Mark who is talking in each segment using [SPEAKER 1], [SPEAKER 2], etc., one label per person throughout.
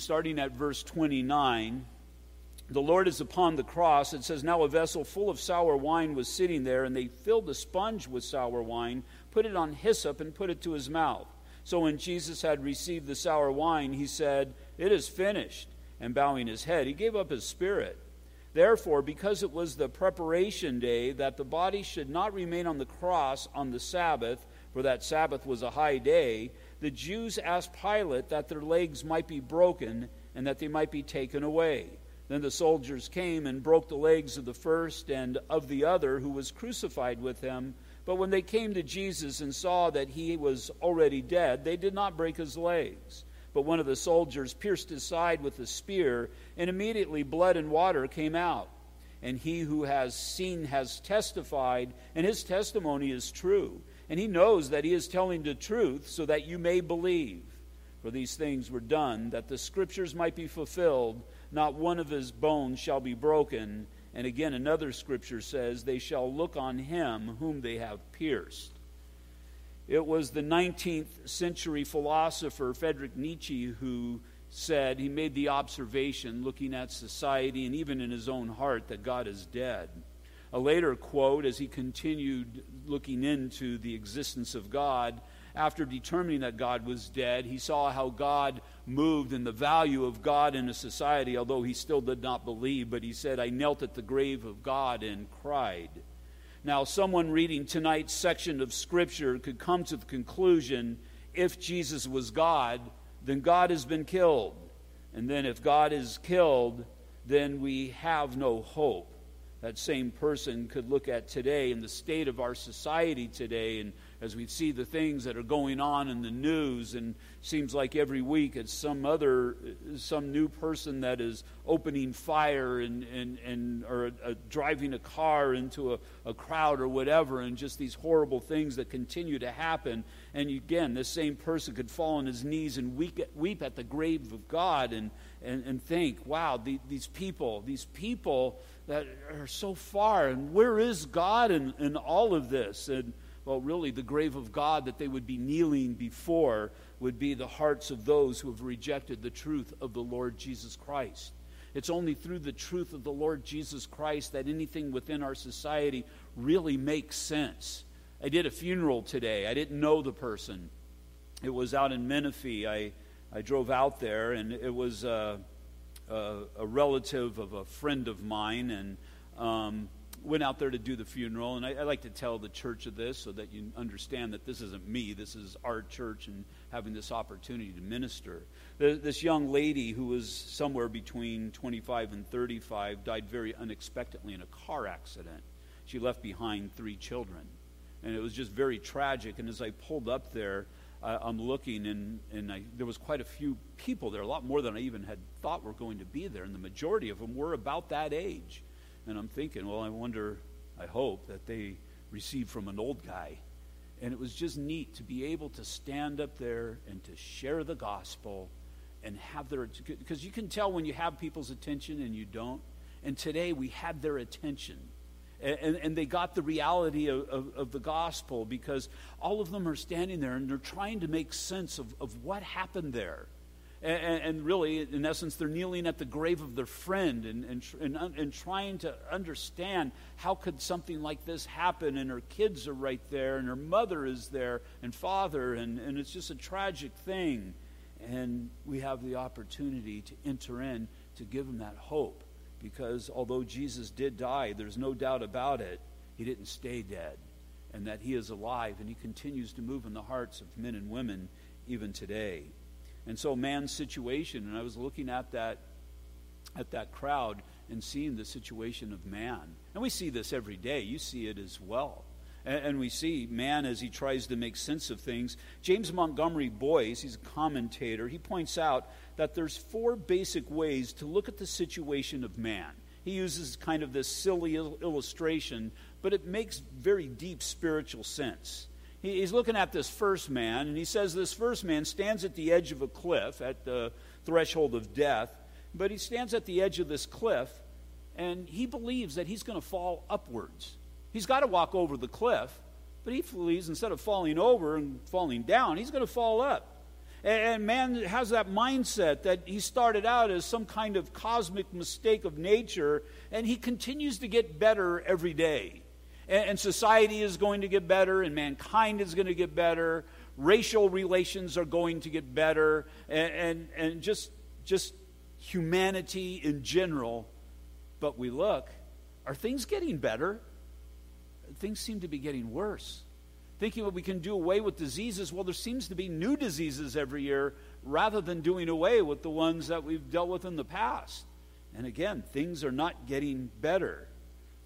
[SPEAKER 1] starting at verse 29, the Lord is upon the cross. It says, Now a vessel full of sour wine was sitting there, and they filled the sponge with sour wine, put it on hyssop, and put it to his mouth. So when Jesus had received the sour wine, he said, It is finished. And bowing his head, he gave up his spirit. Therefore, because it was the preparation day, that the body should not remain on the cross on the Sabbath, for that Sabbath was a high day, the Jews asked Pilate that their legs might be broken and that they might be taken away. Then the soldiers came and broke the legs of the first and of the other who was crucified with him. But when they came to Jesus and saw that he was already dead, they did not break his legs. But one of the soldiers pierced his side with a spear, and immediately blood and water came out. And he who has seen has testified, and his testimony is true. And he knows that he is telling the truth, so that you may believe. For these things were done, that the scriptures might be fulfilled not one of his bones shall be broken. And again, another scripture says, They shall look on him whom they have pierced. It was the 19th century philosopher Friedrich Nietzsche who said, he made the observation, looking at society and even in his own heart, that God is dead. A later quote, as he continued looking into the existence of God, after determining that God was dead, he saw how God moved and the value of God in a society, although he still did not believe. But he said, I knelt at the grave of God and cried. Now, someone reading tonight's section of Scripture could come to the conclusion if Jesus was God, then God has been killed. And then if God is killed, then we have no hope. That same person could look at today and the state of our society today and as we see the things that are going on in the news and seems like every week it's some other some new person that is opening fire and, and, and or uh, driving a car into a, a crowd or whatever and just these horrible things that continue to happen. And again this same person could fall on his knees and weep, weep at the grave of god and, and, and think wow the, these people these people that are so far and where is god in, in all of this and well, really, the grave of God that they would be kneeling before would be the hearts of those who have rejected the truth of the Lord Jesus Christ. It's only through the truth of the Lord Jesus Christ that anything within our society really makes sense. I did a funeral today. I didn't know the person. It was out in Menifee. I, I drove out there, and it was a, a, relative of a friend of mine. And um, went out there to do the funeral, and I, I, like to tell the church of this so that you understand that this isn't me, this is our church and having this opportunity to minister. The, this young lady who was somewhere between 25 and 35 died very unexpectedly in a car accident. She left behind three children, and it was just very tragic. And as I pulled up there, uh, I'm looking, and, and I, there was quite a few people there, a lot more than I even had thought were going to be there, and the majority of them were about that age. And I'm thinking, well, I wonder, I hope that they received from an old guy. And it was just neat to be able to stand up there and to share the gospel and have their, because you can tell when you have people's attention and you don't. And today we had their attention. And, and, they got the reality of, of, of, the gospel because all of them are standing there and they're trying to make sense of, of what happened there. And, and, really, in essence, they're kneeling at the grave of their friend and, and, and, and, trying to understand how could something like this happen. And her kids are right there, and her mother is there, and father, and, and it's just a tragic thing. And we have the opportunity to enter in to give them that hope. Because although Jesus did die, there's no doubt about it, he didn't stay dead. And that he is alive, and he continues to move in the hearts of men and women even today. And so man's situation, and I was looking at that at that crowd and seeing the situation of man. And we see this every day. You see it as well. And, we see man as he tries to make sense of things. James Montgomery Boice, he's a commentator, he points out that there's four basic ways to look at the situation of man. He uses kind of this silly illustration, but it makes very deep spiritual sense he's looking at this first man, and he says this first man stands at the edge of a cliff, at the threshold of death, but he stands at the edge of this cliff, and he believes that he's going to fall upwards. He's got to walk over the cliff, but he believes instead of falling over and falling down, he's going to fall up. And man has that mindset that he started out as some kind of cosmic mistake of nature, and he continues to get better every day. And society is going to get better, and mankind is going to get better. Racial relations are going to get better, and, and, and just, just humanity in general. But we look, are things getting better? Things seem to be getting worse thinking that we can do away with diseases. Well, there seems to be new diseases every year rather than doing away with the ones that we've dealt with in the past. And again, things are not getting better.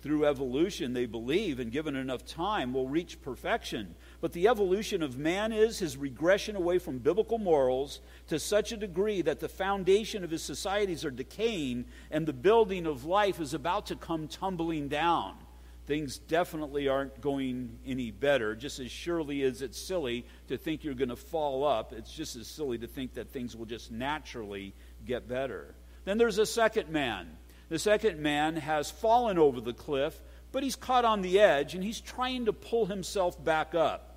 [SPEAKER 1] Through evolution, they believe, and given enough time, will reach perfection. But the evolution of man is his regression away from biblical morals to such a degree that the foundation of his societies are decaying and the building of life is about to come tumbling down things definitely aren't going any better. Just as surely as it's silly to think you're going to fall up, it's just as silly to think that things will just naturally get better. Then there's a second man. The second man has fallen over the cliff, but he's caught on the edge and he's trying to pull himself back up.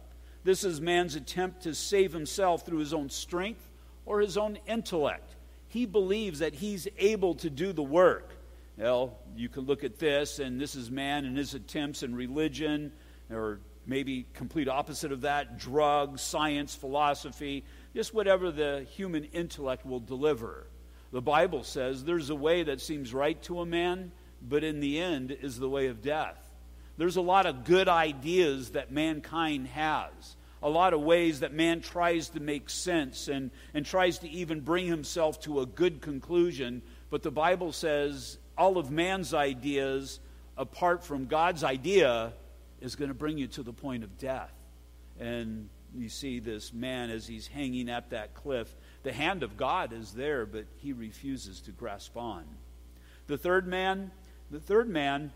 [SPEAKER 1] This is man's attempt to save himself through his own strength or his own intellect. He believes that he's able to do the work. Well, you can look at this, and this is man and his attempts in religion, or maybe complete opposite of that drugs, science, philosophy, just whatever the human intellect will deliver. The Bible says there's a way that seems right to a man, but in the end is the way of death. There's a lot of good ideas that mankind has, a lot of ways that man tries to make sense and, and tries to even bring himself to a good conclusion. But the Bible says all of man's ideas apart from God's idea is going to bring you to the point of death. And you see this man as he's hanging at that cliff. The hand of God is there, but he refuses to grasp on. The third man, the third man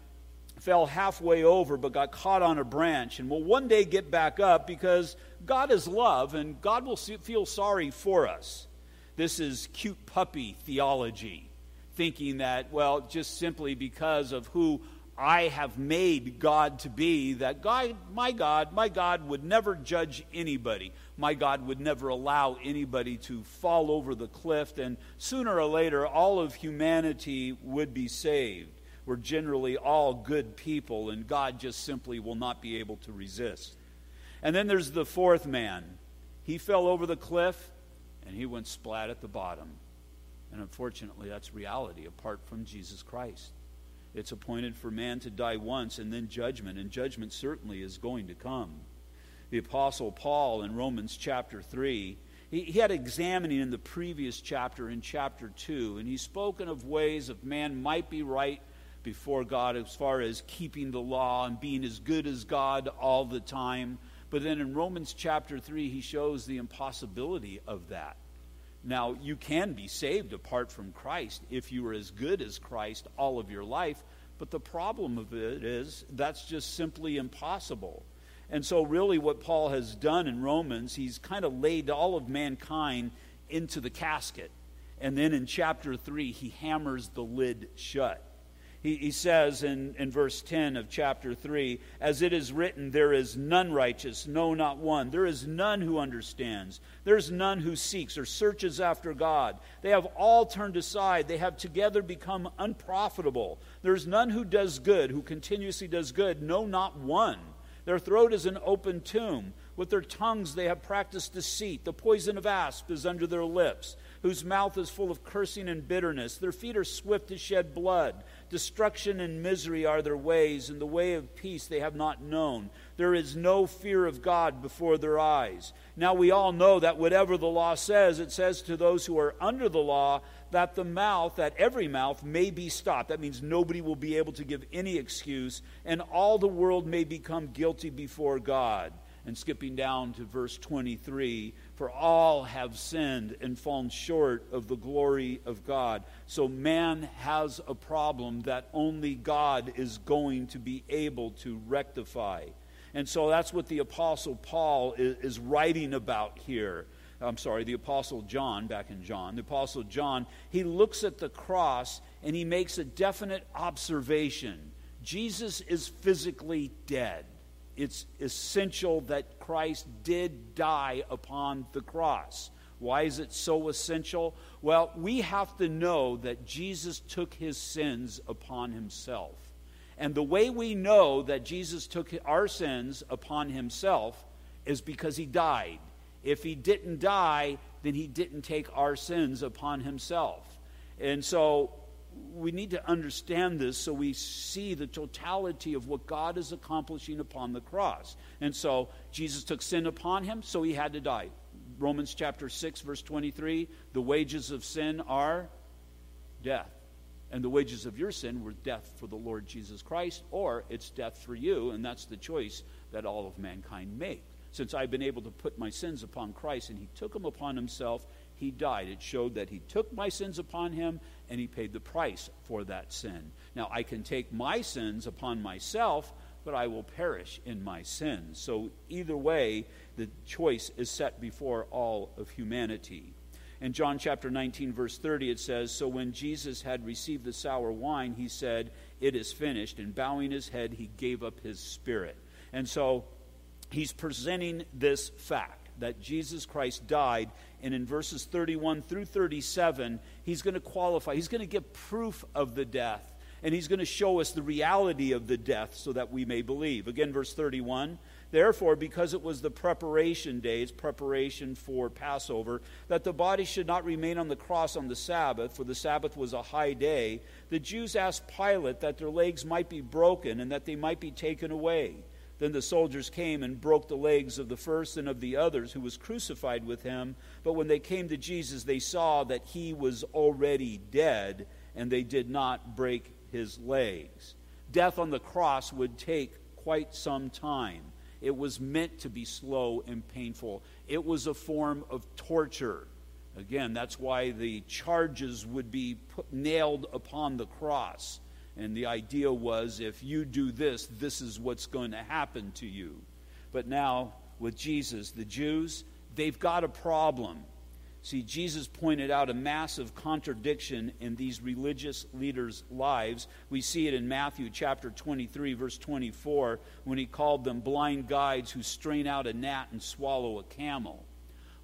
[SPEAKER 1] fell halfway over but got caught on a branch and will one day get back up because God is love and God will feel sorry for us. This is cute puppy theology thinking that, well, just simply because of who I have made God to be, that God, my God, my God would never judge anybody. My God would never allow anybody to fall over the cliff, and sooner or later, all of humanity would be saved. We're generally all good people, and God just simply will not be able to resist. And then there's the fourth man. He fell over the cliff, and he went splat at the bottom. And unfortunately, that's reality apart from Jesus Christ. It's appointed for man to die once and then judgment, and judgment certainly is going to come. The Apostle Paul in Romans chapter 3, he, he had examining in the previous chapter, in chapter 2, and he's spoken of ways of man might be right before God as far as keeping the law and being as good as God all the time. But then in Romans chapter 3, he shows the impossibility of that. Now, you can be saved apart from Christ if you are as good as Christ all of your life, but the problem of it is that's just simply impossible. And so, really, what Paul has done in Romans, he's kind of laid all of mankind into the casket. And then in chapter 3, he hammers the lid shut. He, he says in, in verse 10 of chapter 3 As it is written, there is none righteous, no, not one. There is none who understands. There is none who seeks or searches after God. They have all turned aside. They have together become unprofitable. There is none who does good, who continuously does good, no, not one. Their throat is an open tomb. With their tongues they have practiced deceit. The poison of asp is under their lips whose mouth is full of cursing and bitterness. Their feet are swift to shed blood. Destruction and misery are their ways, and the way of peace they have not known. There is no fear of God before their eyes. Now we all know that whatever the law says, it says to those who are under the law that the mouth, that every mouth may be stopped. That means nobody will be able to give any excuse, and all the world may become guilty before God. And skipping down to verse 23 For all have sinned and fallen short of the glory of God. So man has a problem that only God is going to be able to rectify. And so that's what the Apostle Paul is, writing about here. I'm sorry, the Apostle John, back in John, the Apostle John, he looks at the cross and he makes a definite observation. Jesus is physically dead it's essential that Christ did die upon the cross. Why is it so essential? Well, we have to know that Jesus took his sins upon himself. And the way we know that Jesus took our sins upon himself is because he died. If he didn't die, then he didn't take our sins upon himself. And so we need to understand this so we see the totality of what God is accomplishing upon the cross. And so Jesus took sin upon him, so he had to die. Romans chapter 6, verse 23 the wages of sin are death. And the wages of your sin were death for the Lord Jesus Christ, or it's death for you, and that's the choice that all of mankind make. Since I've been able to put my sins upon Christ and he took them upon himself, he died. It showed that he took my sins upon him and he paid the price for that sin. Now, I can take my sins upon myself, but I will perish in my sins. So, either way, the choice is set before all of humanity. In John chapter 19, verse 30, it says So when Jesus had received the sour wine, he said, It is finished. And bowing his head, he gave up his spirit. And so he's presenting this fact that Jesus Christ died. And in verses 31 through 37, he's going to qualify, he's going to give proof of the death. And he's going to show us the reality of the death so that we may believe. Again, verse 31 Therefore, because it was the preparation days, preparation for Passover, that the body should not remain on the cross on the Sabbath, for the Sabbath was a high day, the Jews asked Pilate that their legs might be broken and that they might be taken away. Then the soldiers came and broke the legs of the first and of the others who was crucified with him. But when they came to Jesus, they saw that he was already dead, and they did not break his legs. Death on the cross would take quite some time. It was meant to be slow and painful. It was a form of torture. Again, that's why the charges would be put, nailed upon the cross. And the idea was if you do this, this is what's going to happen to you. But now, with Jesus, the Jews, they've got a problem. See, Jesus pointed out a massive contradiction in these religious leaders' lives. We see it in Matthew chapter 23, verse 24, when he called them blind guides who strain out a gnat and swallow a camel.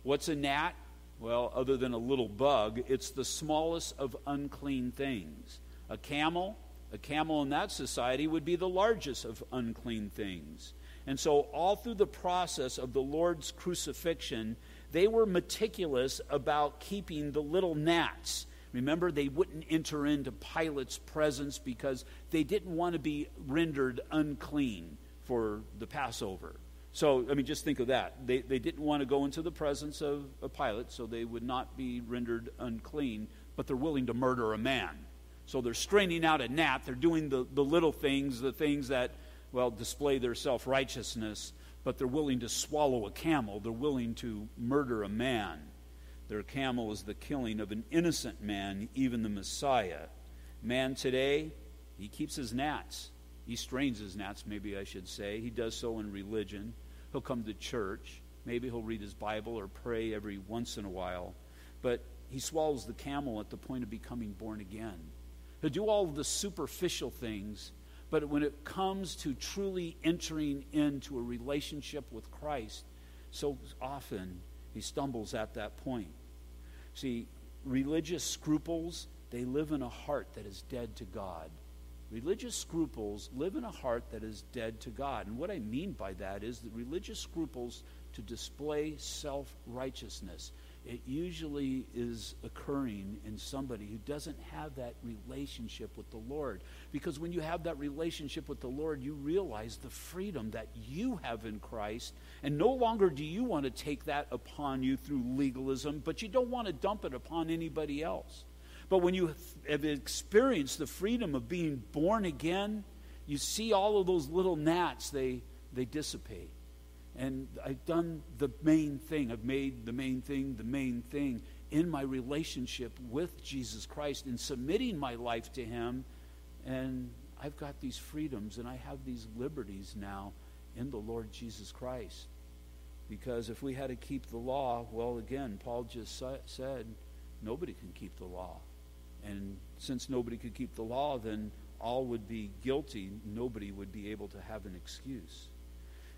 [SPEAKER 1] What's a gnat? Well, other than a little bug, it's the smallest of unclean things. A camel, a camel in that society would be the largest of unclean things. And so, all through the process of the Lord's crucifixion, they were meticulous about keeping the little gnats. Remember, they wouldn't enter into Pilate's presence because they didn't want to be rendered unclean for the Passover. So, I mean, just think of that. They, they didn't want to go into the presence of a Pilate, so they would not be rendered unclean, but they're willing to murder a man. So they're straining out a gnat. They're doing the, the little things, the things that, well, display their self righteousness, but they're willing to swallow a camel. They're willing to murder a man. Their camel is the killing of an innocent man, even the Messiah. Man today, he keeps his gnats. He strains his gnats, maybe I should say. He does so in religion. He'll come to church. Maybe he'll read his Bible or pray every once in a while. But he swallows the camel at the point of becoming born again. He'll do all the superficial things, but when it comes to truly entering into a relationship with Christ, so often he stumbles at that point. See, religious scruples, they live in a heart that is dead to God. Religious scruples live in a heart that is dead to God. And what I mean by that is that religious scruples to display self righteousness it usually is occurring in somebody who doesn't have that relationship with the Lord. Because when you have that relationship with the Lord, you realize the freedom that you have in Christ. And no longer do you want to take that upon you through legalism, but you don't want to dump it upon anybody else. But when you have experienced the freedom of being born again, you see all of those little gnats, they, they dissipate and I've done the main thing. I've made the main thing the main thing in my relationship with Jesus Christ in submitting my life to Him. And I've got these freedoms and I have these liberties now in the Lord Jesus Christ. Because if we had to keep the law, well, again, Paul just said nobody can keep the law. And since nobody could keep the law, then all would be guilty. Nobody would be able to have an excuse.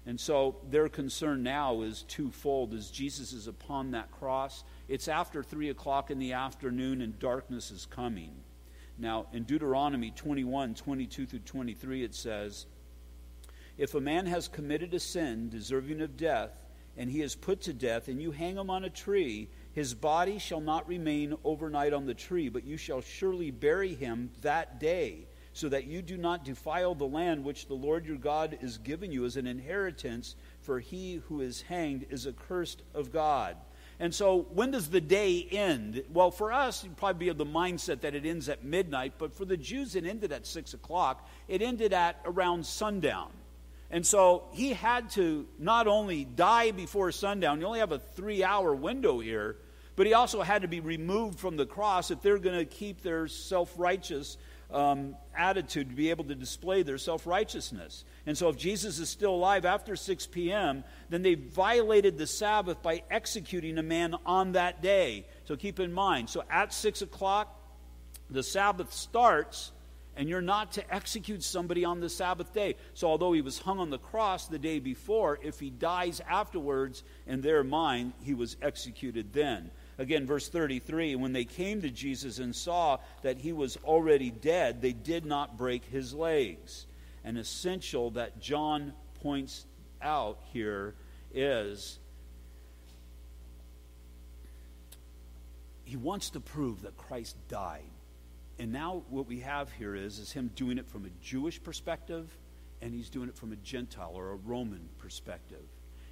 [SPEAKER 1] And so their concern now is twofold as Jesus is upon that cross. It's after 3 o'clock in the afternoon and darkness is coming. Now, in Deuteronomy 21 22 through 23, it says, If a man has committed a sin deserving of death, and he is put to death, and you hang him on a tree, his body shall not remain overnight on the tree, but you shall surely bury him that day so that you do not defile the land which the Lord your God is giving you as an inheritance, for he who is hanged is accursed of God. And so, when does the day end? Well, for us, you'd probably be of the mindset that it ends at midnight, but for the Jews, it ended at 6 o'clock. It ended at around sundown. And so, he had to not only die before sundown, you only have a three hour window here, but he also had to be removed from the cross if they're going to keep their self righteous um, attitude to be able to display their self righteousness. And so, if Jesus is still alive after 6 p.m., then they violated the Sabbath by executing a man on that day. So, keep in mind. So, at 6 o'clock, the Sabbath starts, and you're not to execute somebody on the Sabbath day. So, although he was hung on the cross the day before, if he dies afterwards, in their mind, he was executed then. Again, verse 33 when they came to Jesus and saw that he was already dead, they did not break his legs. An essential that John points out here is he wants to prove that Christ died. And now what we have here is, is him doing it from a Jewish perspective, and he's doing it from a Gentile or a Roman perspective.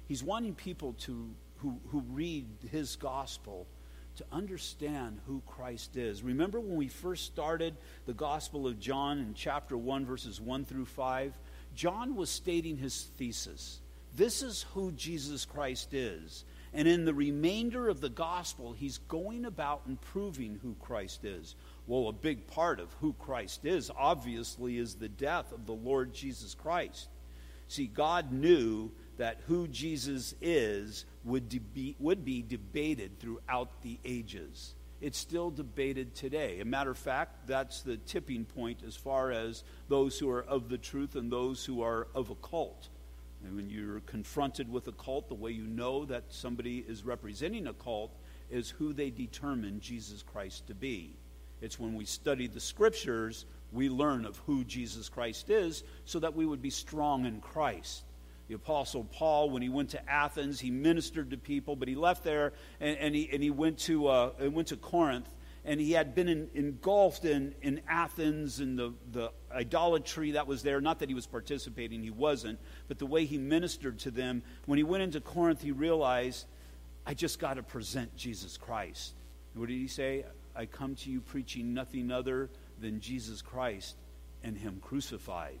[SPEAKER 1] He's wanting people to who, who read his gospel to understand who Christ is. Remember when we first started the Gospel of John in chapter 1, verses 1 through 5? John was stating his thesis. This is who Jesus Christ is. And in the remainder of the gospel, he's going about and proving who Christ is. Well, a big part of who Christ is, obviously, is the death of the Lord Jesus Christ. See, God knew that who Jesus is would, be, would be debated throughout the ages. It's still debated today. A matter of fact, that's the tipping point as far as those who are of the truth and those who are of a cult. And when you're confronted with a cult, the way you know that somebody is representing a cult is who they determine Jesus Christ to be. It's when we study the scriptures, we learn of who Jesus Christ is so that we would be strong in Christ the Apostle Paul, when he went to Athens, he ministered to people, but he left there and, and he, and he went, to, uh, went to Corinth. And he had been in, engulfed in, in Athens and the, the idolatry that was there. Not that he was participating, he wasn't, but the way he ministered to them. When he went into Corinth, he realized, I just got to present Jesus Christ. And what did he say? I come to you preaching nothing other than Jesus Christ and Him crucified.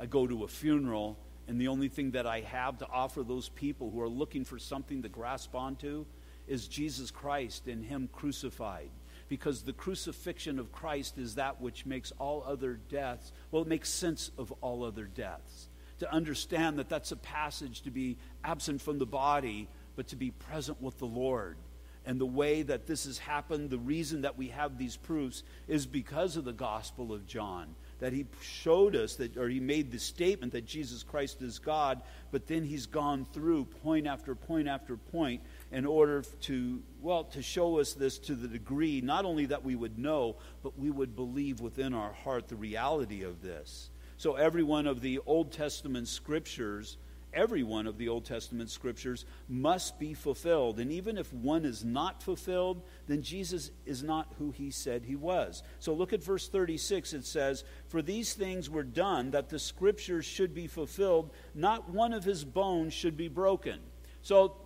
[SPEAKER 1] I go to a funeral and the only thing that I have to offer those people who are looking for something to grasp onto is Jesus Christ and Him crucified. Because the crucifixion of Christ is that which makes all other deaths, well, it makes sense of all other deaths. To understand that that's a passage to be absent from the body, but to be present with the Lord. And the way that this has happened, the reason that we have these proofs is because of the Gospel of John that he showed us that, or he made the statement that Jesus Christ is God, but then he's gone through point after point after point in order to, well, to show us this to the degree not only that we would know, but we would believe within our heart the reality of this. So every one of the Old Testament scriptures every one of the Old Testament scriptures must be fulfilled. And even if one is not fulfilled, then Jesus is not who he said he was. So look at verse 36. It says, For these things were done that the scriptures should be fulfilled, not one of his bones should be broken. So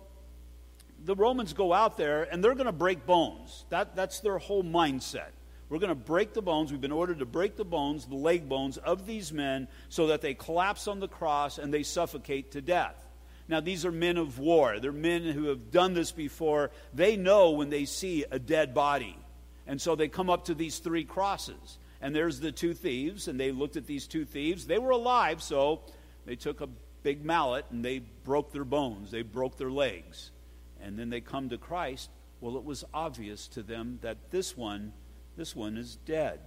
[SPEAKER 1] the Romans go out there and they're going to break bones. That, that's their whole mindset. We're going to break the bones. We've been ordered to break the bones, the leg bones of these men, so that they collapse on the cross and they suffocate to death. Now, these are men of war. They're men who have done this before. They know when they see a dead body. And so they come up to these three crosses. And there's the two thieves, and they looked at these two thieves. They were alive, so they took a big mallet and they broke their bones, they broke their legs. And then they come to Christ. Well, it was obvious to them that this one this one is dead.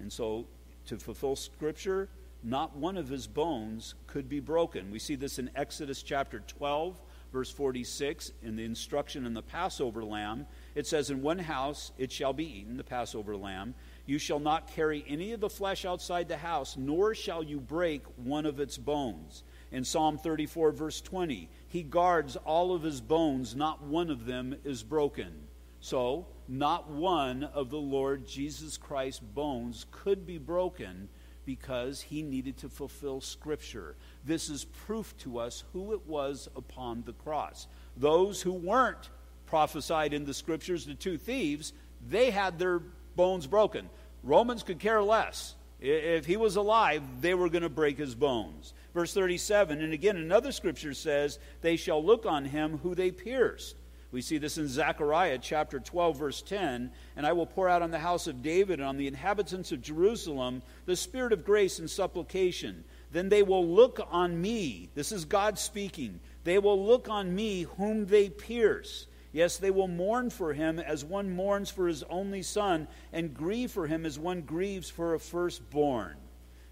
[SPEAKER 1] And so, to fulfill Scripture, not one of his bones could be broken. We see this in Exodus chapter 12, verse 46, in the instruction in the Passover lamb. It says, In one house it shall be eaten, the Passover lamb. You shall not carry any of the flesh outside the house, nor shall you break one of its bones. In Psalm 34, verse 20, He guards all of his bones, not one of them is broken. So, not one of the Lord Jesus Christ's bones could be broken because he needed to fulfill Scripture. This is proof to us who it was upon the cross. Those who weren't prophesied in the Scriptures, the two thieves, they had their bones broken. Romans could care less. If he was alive, they were going to break his bones. Verse 37, and again, another scripture says, They shall look on him who they pierced. We see this in Zechariah chapter 12, verse 10. And I will pour out on the house of David and on the inhabitants of Jerusalem the spirit of grace and supplication. Then they will look on me. This is God speaking. They will look on me whom they pierce. Yes, they will mourn for him as one mourns for his only son, and grieve for him as one grieves for a firstborn.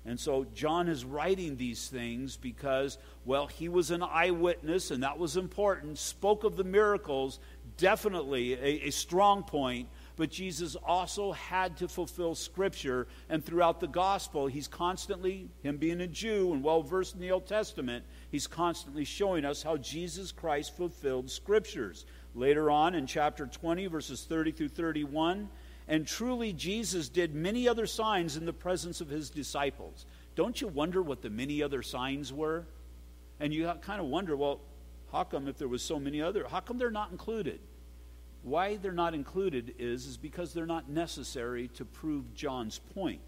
[SPEAKER 1] And so John is writing these things because, well, he was an eyewitness, and that was important, spoke of the miracles, definitely a, a, strong point. But Jesus also had to fulfill Scripture, and throughout the gospel, he's constantly, him being a Jew and well versed in the Old Testament, he's constantly showing us how Jesus Christ fulfilled Scriptures. Later on in chapter 20, verses 30 through 31, and truly, Jesus did many other signs in the presence of his disciples. Don't you wonder what the many other signs were? And you kind of wonder, well, how come if there was so many other, how come they're not included? Why they're not included is, is because they're not necessary to prove John's point.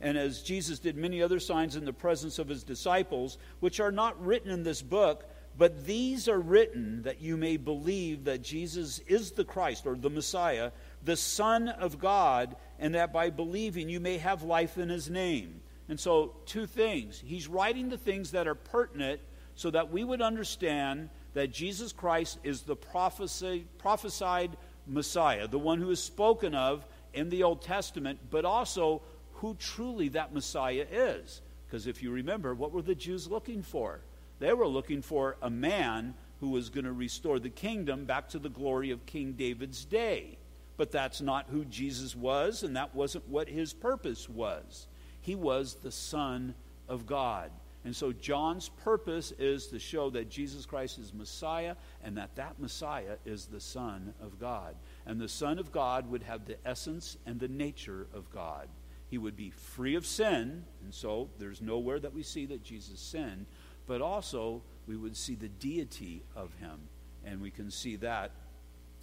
[SPEAKER 1] And as Jesus did many other signs in the presence of his disciples, which are not written in this book, but these are written that you may believe that Jesus is the Christ or the Messiah, the Son of God, and that by believing you may have life in his name. And so, two things. He's writing the things that are pertinent so that we would understand that Jesus Christ is the prophesy, prophesied Messiah, the one who is spoken of in the Old Testament, but also who truly that Messiah is. Because if you remember, what were the Jews looking for? They were looking for a man who was going to restore the kingdom back to the glory of King David's day. But that's not who Jesus was, and that wasn't what his purpose was. He was the Son of God. And so John's purpose is to show that Jesus Christ is Messiah and that that Messiah is the Son of God. And the Son of God would have the essence and the nature of God. He would be free of sin, and so there's nowhere that we see that Jesus sinned, but also we would see the deity of him. And we can see that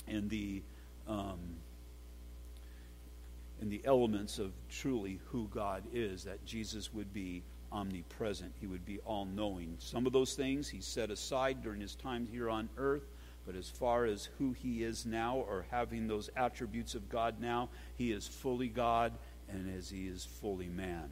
[SPEAKER 1] in the um, in the elements of truly who God is, that Jesus would be omnipresent. He would be all knowing. Some of those things he set aside during his time here on earth, but as far as who he is now or having those attributes of God now, he is fully God and as he is fully man.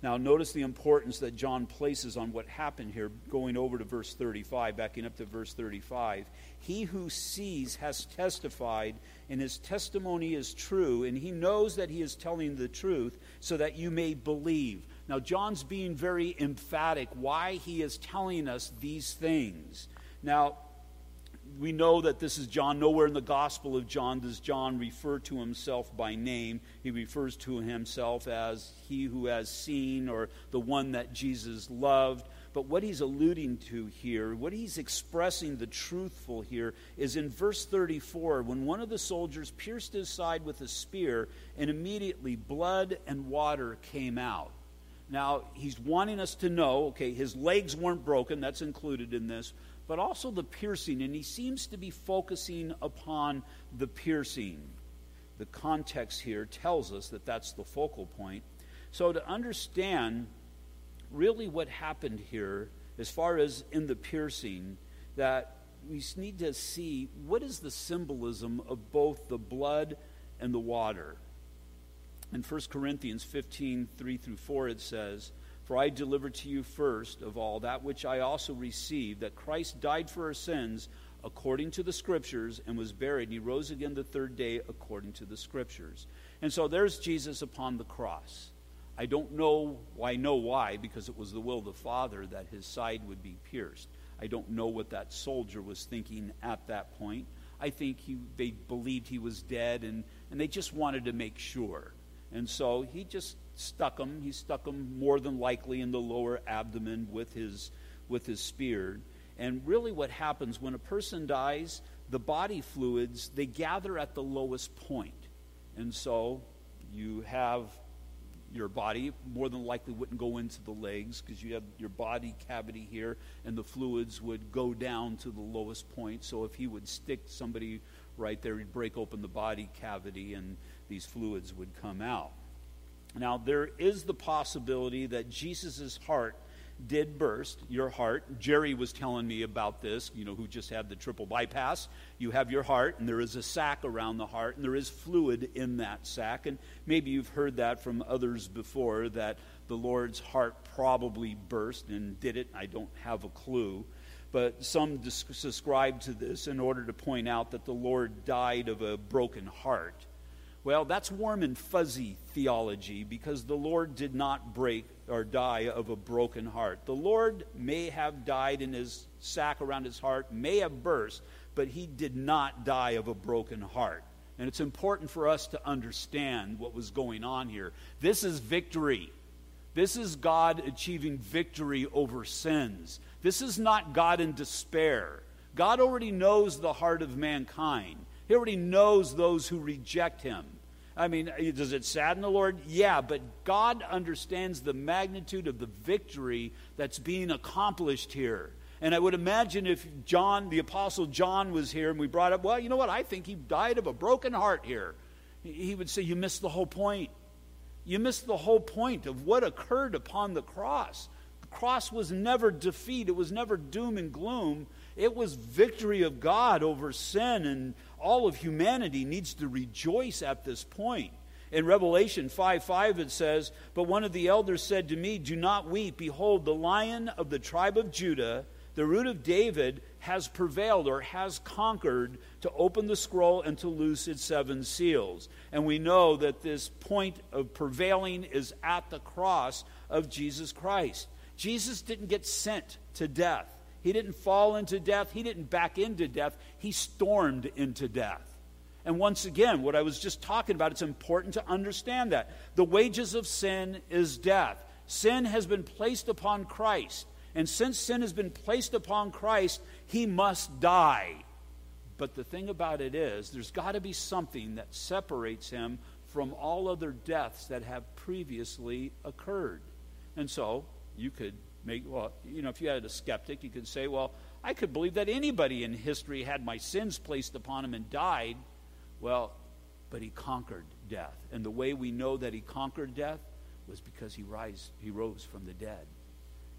[SPEAKER 1] Now, notice the importance that John places on what happened here, going over to verse 35, backing up to verse 35. He who sees has testified, and his testimony is true, and he knows that he is telling the truth, so that you may believe. Now, John's being very emphatic why he is telling us these things. Now, we know that this is John. Nowhere in the Gospel of John does John refer to himself by name. He refers to himself as he who has seen or the one that Jesus loved. But what he's alluding to here, what he's expressing the truthful here, is in verse 34 when one of the soldiers pierced his side with a spear, and immediately blood and water came out. Now, he's wanting us to know okay, his legs weren't broken, that's included in this but also the piercing, and he seems to be focusing upon the piercing. The context here tells us that that's the focal point. So, to understand really what happened here, as far as in the piercing, that we need to see what is the symbolism of both the blood and the water. In 1 Corinthians 15 3 through 4, it says, for I delivered to you first of all that which I also received, that Christ died for our sins according to the Scriptures and was buried, and he rose again the third day according to the Scriptures. And so there's Jesus upon the cross. I don't know, I know why, because it was the will of the Father that his side would be pierced. I don't know what that soldier was thinking at that point. I think he, they believed he was dead, and, and they just wanted to make sure. And so he just stuck him. He stuck him more than likely in the lower abdomen with his, with his spear. And really, what happens when a person dies, the body fluids, they gather at the lowest point. And so you have your body more than likely wouldn't go into the legs because you have your body cavity here and the fluids would go down to the lowest point so if he would stick somebody right there he'd break open the body cavity and these fluids would come out now there is the possibility that jesus' heart did burst, your heart. Jerry was telling me about this, you know, who just had the triple bypass. You have your heart, and there is a sac around the heart, and there is fluid in that sac. And maybe you've heard that from others before that the Lord's heart probably burst and did it. I don't have a clue. But some subscribe to this in order to point out that the Lord died of a broken heart. Well, that's warm and fuzzy theology because the Lord did not break or die of a broken heart. The Lord may have died in his sack around his heart, may have burst, but he did not die of a broken heart. And it's important for us to understand what was going on here. This is victory. This is God achieving victory over sins. This is not God in despair. God already knows the heart of mankind. He already knows those who reject him. I mean, does it sadden the Lord? Yeah, but God understands the magnitude of the victory that's being accomplished here. And I would imagine if John, the Apostle John, was here and we brought up, well, you know what? I think he died of a broken heart here. He would say, You missed the whole point. You missed the whole point of what occurred upon the cross. The cross was never defeat, it was never doom and gloom. It was victory of God over sin, and all of humanity needs to rejoice at this point. In Revelation 5 5, it says, But one of the elders said to me, Do not weep. Behold, the lion of the tribe of Judah, the root of David, has prevailed or has conquered to open the scroll and to loose its seven seals. And we know that this point of prevailing is at the cross of Jesus Christ. Jesus didn't get sent to death. He didn't fall into death. He didn't back into death. He stormed into death. And once again, what I was just talking about, it's important to understand that. The wages of sin is death. Sin has been placed upon Christ. And since sin has been placed upon Christ, he must die. But the thing about it is, there's got to be something that separates him from all other deaths that have previously occurred. And so, you could make, well, you know, if you had a skeptic, you could say, well, I could believe that anybody in history had my sins placed upon him and died. Well, but he conquered death. And the way we know that he conquered death was because he, rise, he rose from the dead.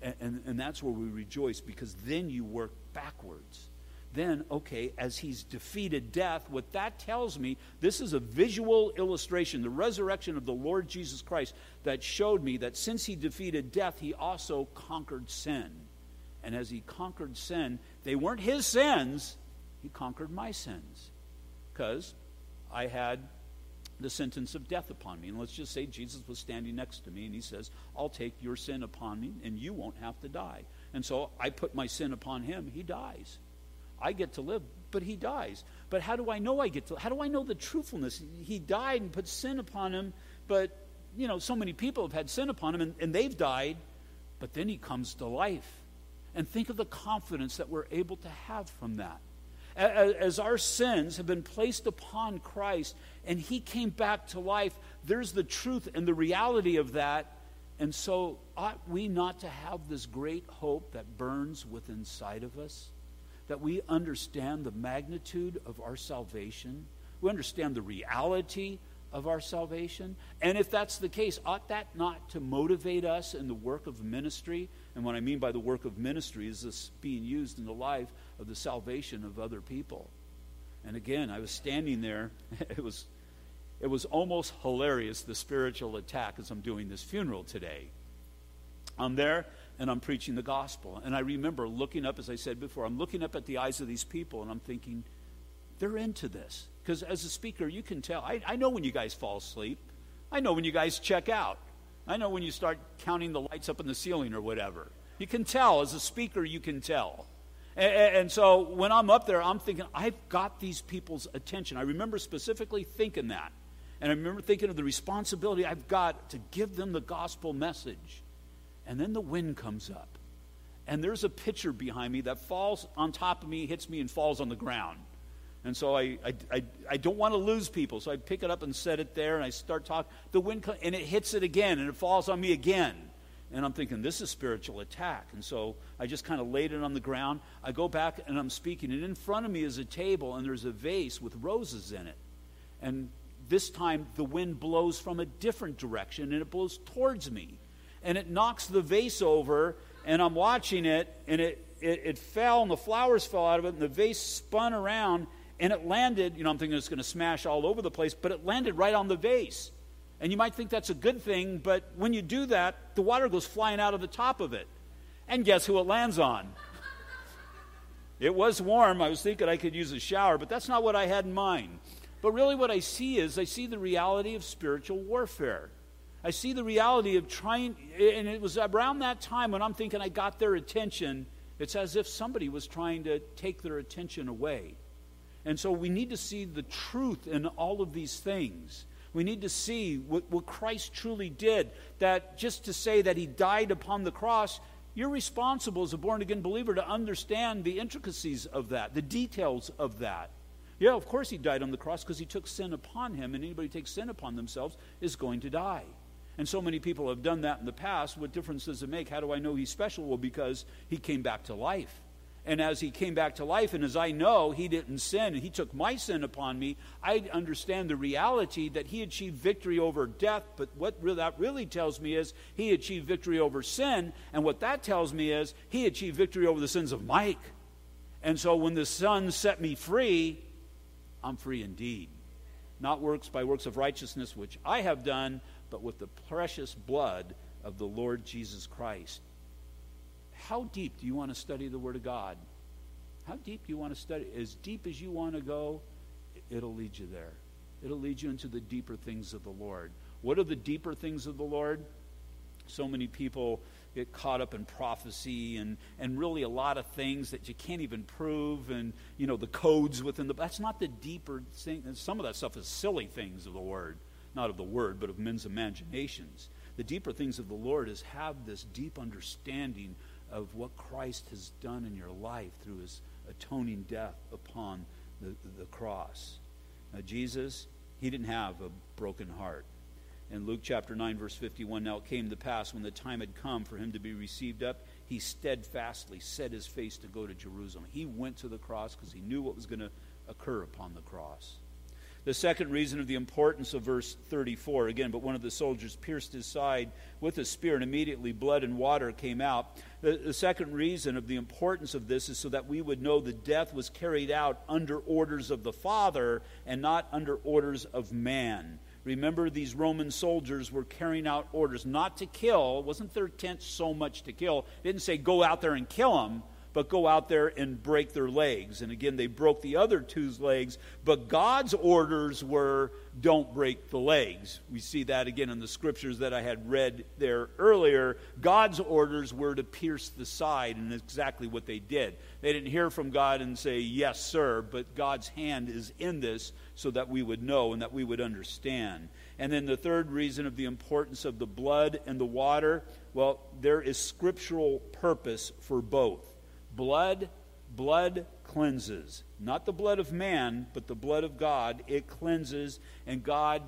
[SPEAKER 1] And, and, and that's where we rejoice because then you work backwards then, okay, as he's defeated death, what that tells me, this is a visual illustration, the resurrection of the Lord Jesus Christ, that showed me that since he defeated death, he also conquered sin. And as he conquered sin, they weren't his sins, he conquered my sins. Because I had the sentence of death upon me. And let's just say Jesus was standing next to me and he says, I'll take your sin upon me and you won't have to die. And so I put my sin upon him, he dies. I get to live, but he dies. But how do I know I get to how do I know the truthfulness? He died and put sin upon him, but you know, so many people have had sin upon him and, and they've died, but then he comes to life. And think of the confidence that we're able to have from that. As, our sins have been placed upon Christ and he came back to life, there's the truth and the reality of that. And so, ought we not to have this great hope that burns within inside of us? That we understand the magnitude of our salvation. We understand the reality of our salvation. And if that's the case, ought that not to motivate us in the work of ministry? And what I mean by the work of ministry is this being used in the life of the salvation of other people. And again, I was standing there. It was, it was almost hilarious, the spiritual attack as I'm doing this funeral today. I'm there and I'm preaching the gospel. And I remember looking up, as I said before, I'm looking up at the eyes of these people and I'm thinking, they're into this. Because as a speaker, you can tell. I, I know when you guys fall asleep, I know when you guys check out. I know when you start counting the lights up in the ceiling or whatever. You can tell. As a speaker, you can tell. And, and, so when I'm up there, I'm thinking, I've got these people's attention. I remember specifically thinking that. And I remember thinking of the responsibility I've got to give them the gospel message. And then the wind comes up. And there's a pitcher behind me that falls on top of me, hits me, and falls on the ground. And so I, I, I, I, don't want to lose people. So I pick it up and set it there, and I start talking. The wind comes, and it hits it again, and it falls on me again. And I'm thinking, this is spiritual attack. And so I just kind of laid it on the ground. I go back, and I'm speaking. And in front of me is a table, and there's a vase with roses in it. And this time, the wind blows from a different direction, and it blows towards me. And it knocks the vase over, and I'm watching it, and it, it, it fell, and the flowers fell out of it, and the vase spun around and it landed, you know, I'm thinking it's going to smash all over the place, but it landed right on the vase. And you might think that's a good thing, but when you do that, the water goes flying out of the top of it. And guess who it lands on? it was warm. I was thinking I could use a shower, but that's not what I had in mind. But really, what I see is I see the reality of spiritual warfare. I see the reality of trying, and it was around that time when I'm thinking I got their attention. It's as if somebody was trying to take their attention away. And so we need to see the truth in all of these things. We need to see what, what Christ truly did. That just to say that he died upon the cross, you're responsible as a born again believer to understand the intricacies of that, the details of that. Yeah, of course he died on the cross because he took sin upon him, and anybody who takes sin upon themselves is going to die. And so many people have done that in the past. What difference does it make? How do I know he's special? Well, because he came back to life. And as he came back to life, and as I know he didn't sin, and he took my sin upon me, I understand the reality that he achieved victory over death. But what that really tells me is he achieved victory over sin. And what that tells me is he achieved victory over the sins of Mike. And so when the Son set me free, I'm free indeed. Not works by works of righteousness, which I have done, but with the precious blood of the Lord Jesus Christ. How deep do you want to study the Word of God? How deep do you want to study? As deep as you want to go, it'll lead you there. It'll lead you into the deeper things of the Lord. What are the deeper things of the Lord? So many people get caught up in prophecy and, and really a lot of things that you can't even prove and you know the codes within the that's not the deeper thing some of that stuff is silly things of the word not of the word but of men's imaginations the deeper things of the lord is have this deep understanding of what Christ has done in your life through his atoning death upon the, the cross. Now, Jesus, he didn't have a broken heart. In Luke chapter 9, verse 51, now it came to pass when the time had come for him to be received up, he steadfastly set his face to go to Jerusalem. He went to the cross because he knew what was going to occur upon the cross. The second reason of the importance of verse 34, again, but one of the soldiers pierced his side with a spear, and immediately blood and water came out. The, the, second reason of the importance of this is so that we would know the death was carried out under orders of the Father and not under orders of man. Remember, these Roman soldiers were carrying out orders not to kill. Wasn't their intent so much to kill. They didn't say, go out there and kill them but go out there and break their legs. And again, they broke the other two's legs, but God's orders were don't break the legs. We see that again in the scriptures that I had read there earlier. God's orders were to pierce the side, and exactly what they did. They didn't hear from God and say, Yes, sir, but God's hand is in this so that we would know and that we would understand. And then the third reason of the importance of the blood and the water well, there is scriptural purpose for both. Blood, blood cleanses. Not the blood of man, but the blood of God. It cleanses, and God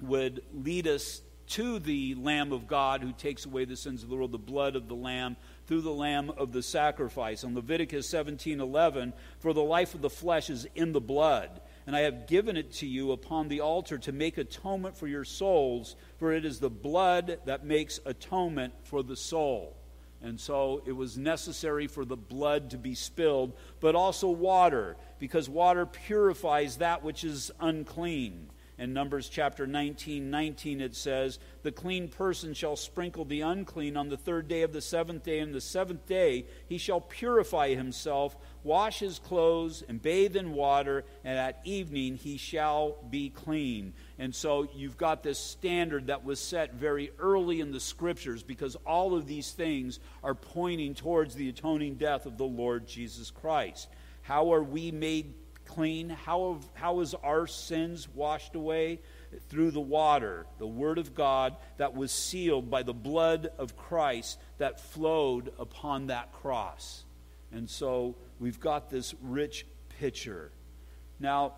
[SPEAKER 1] would lead us to the Lamb of God who takes away the sins of the world, the blood of the Lamb, through the Lamb of the sacrifice. In Leviticus 17 11, for the life of the flesh is in the blood. And I have given it to you upon the altar to make atonement for your souls, for it is the blood that makes atonement for the soul. And so it was necessary for the blood to be spilled, but also water, because water purifies that which is unclean. In Numbers chapter 19, 19, it says, The clean person shall sprinkle the unclean on the third day of the seventh day, and the seventh day he shall purify himself. Wash his clothes and bathe in water, and at evening he shall be clean. And so you've got this standard that was set very early in the scriptures because all of these things are pointing towards the atoning death of the Lord Jesus Christ. How are we made clean? How, how is our sins washed away? Through the water, the Word of God that was sealed by the blood of Christ that flowed upon that cross. And so we've got this rich picture. Now,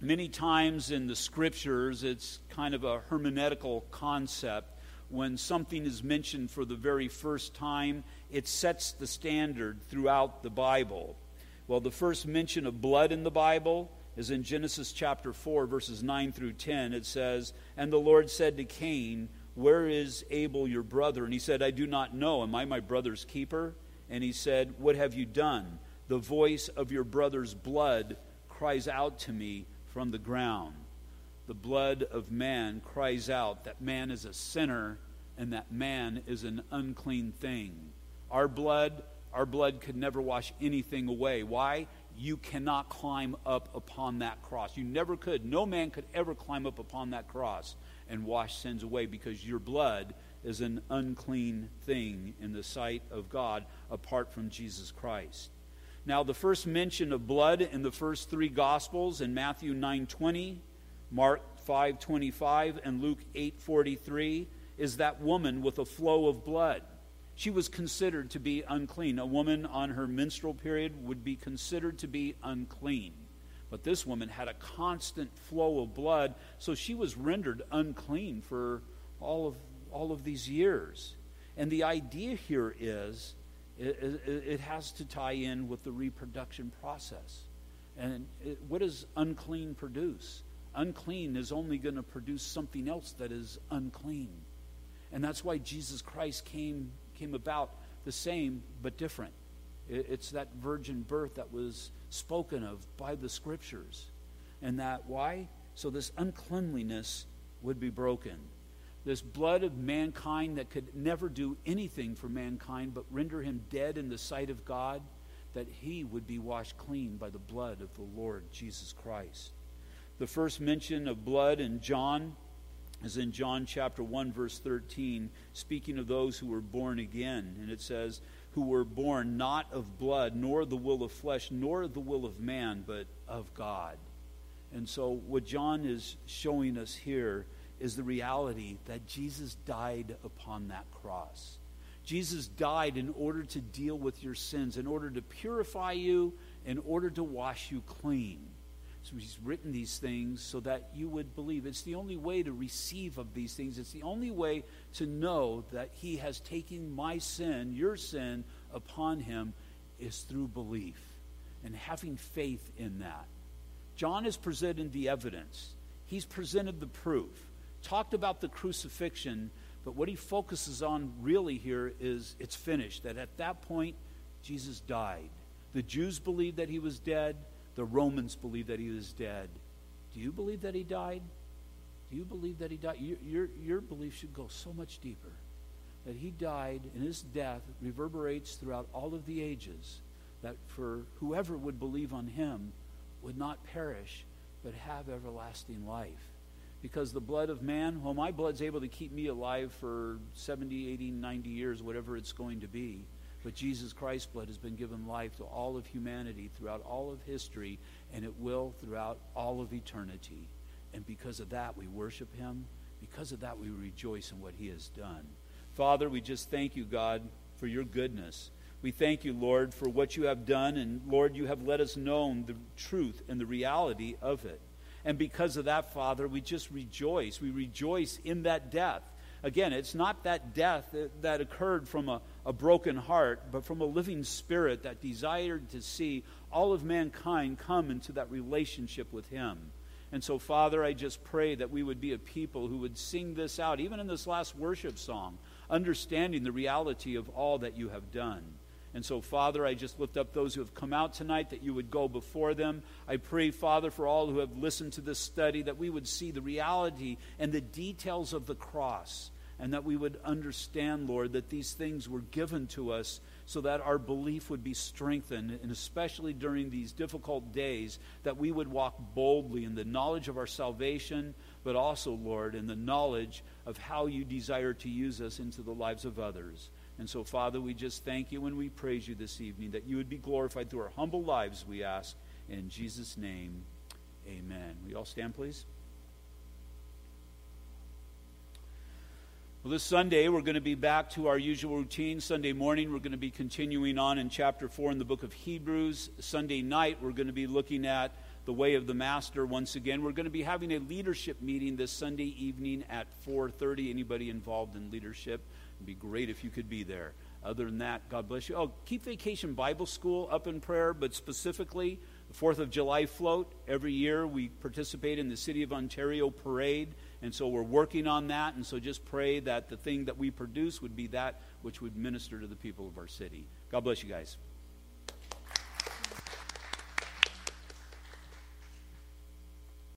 [SPEAKER 1] many times in the scriptures, it's kind of a hermeneutical concept. When something is mentioned for the very first time, it sets the standard throughout the Bible. Well, the first mention of blood in the Bible is in Genesis chapter 4, verses 9 through 10. It says, And the Lord said to Cain, Where is Abel your brother? And he said, I do not know. Am I my brother's keeper? And he said, What have you done? The voice of your brother's blood cries out to me from the ground. The blood of man cries out that man is a sinner and that man is an unclean thing. Our blood, our blood could never wash anything away. Why? You cannot climb up upon that cross. You never could. No man could ever climb up upon that cross and wash sins away because your blood is an unclean thing in the sight of God apart from Jesus Christ. Now, the first mention of blood in the first three Gospels in Matthew 9:20, Mark 5:25, and Luke 8:43 is that woman with a flow of blood. She was considered to be unclean. A woman on her menstrual period would be considered to be unclean. But this woman had a constant flow of blood, so she was rendered unclean for all of all of these years. And the idea here is it, it, has to tie in with the reproduction process. And it, what does unclean produce? Unclean is only going to produce something else that is unclean. And that's why Jesus Christ came, came about the same but different. It's that virgin birth that was spoken of by the scriptures. And that why? So this uncleanliness would be broken this blood of mankind that could never do anything for mankind but render him dead in the sight of God, that he would be washed clean by the blood of the Lord Jesus Christ. The first mention of blood in John is in John chapter 1, verse 13, speaking of those who were born again. And it says, Who were born not of blood, nor the will of flesh, nor the will of man, but of God. And so, what John is showing us here is the reality that Jesus died upon that cross. Jesus died in order to deal with your sins, in order to purify you, in order to wash you clean. So he's written these things so that you would believe. It's the only way to receive of these things. It's the only way to know that he has taken my sin, your sin, upon him is through belief and having faith in that. John has presented the evidence. He's presented the proof talked about the crucifixion, but what he focuses on really here is it's finished. That at that point, Jesus died. The Jews believed that he was dead, the Romans believed that he was dead. Do you believe that he died? Do you believe that he died? Your, your, your belief should go so much deeper. That he died and his death reverberates throughout all of the ages. That for whoever would believe on him would not perish, but have everlasting life because the blood of man, well, my blood's able to keep me alive for 70, 80, 90 years, whatever it's going to be. But Jesus Christ's blood has been given life to all of humanity throughout all of history, and it will throughout all of eternity. And because of that, we worship him. Because of that, we rejoice in what he has done. Father, we just thank you, God, for your goodness. We thank you, Lord, for what you have done, and Lord, you have let us know the truth and the reality of it. And because of that, Father, we just rejoice. We rejoice in that death. Again, it's not that death that, occurred from a, a broken heart, but from a living spirit that desired to see all of mankind come into that relationship with Him. And so, Father, I just pray that we would be a people who would sing this out, even in this last worship song, understanding the reality of all that you have done. And so, Father, I just lift up those who have come out tonight that you would go before them. I pray, Father, for all who have listened to this study that we would see the reality and the details of the cross. and that we would understand, Lord, that these things were given to us so that our belief would be strengthened, and especially during these difficult days, that we would walk boldly in the knowledge of our salvation, but also, Lord, in the knowledge of how you desire to use us into the lives of others. And so, Father, we just thank you and we praise you this evening that you would be glorified through our humble lives, we ask. In Jesus' name, amen. We all stand, please? Well, this Sunday, we're going to be back to our usual routine. Sunday morning, we're going to be continuing on in chapter 4 in the book of Hebrews. Sunday night, we're going to be looking at the way of the master once again. We're going to be having a leadership meeting this Sunday evening at 4:30. Anybody involved in leadership? It'd be great if you could be there. Other than that, God bless you. Oh, keep Vacation Bible School up in prayer, but specifically the 4th of July float. Every year we participate in the City of Ontario parade. And so we're working on that. And so just pray that the thing that we produce would be that which would minister to the people of our city. God bless you guys.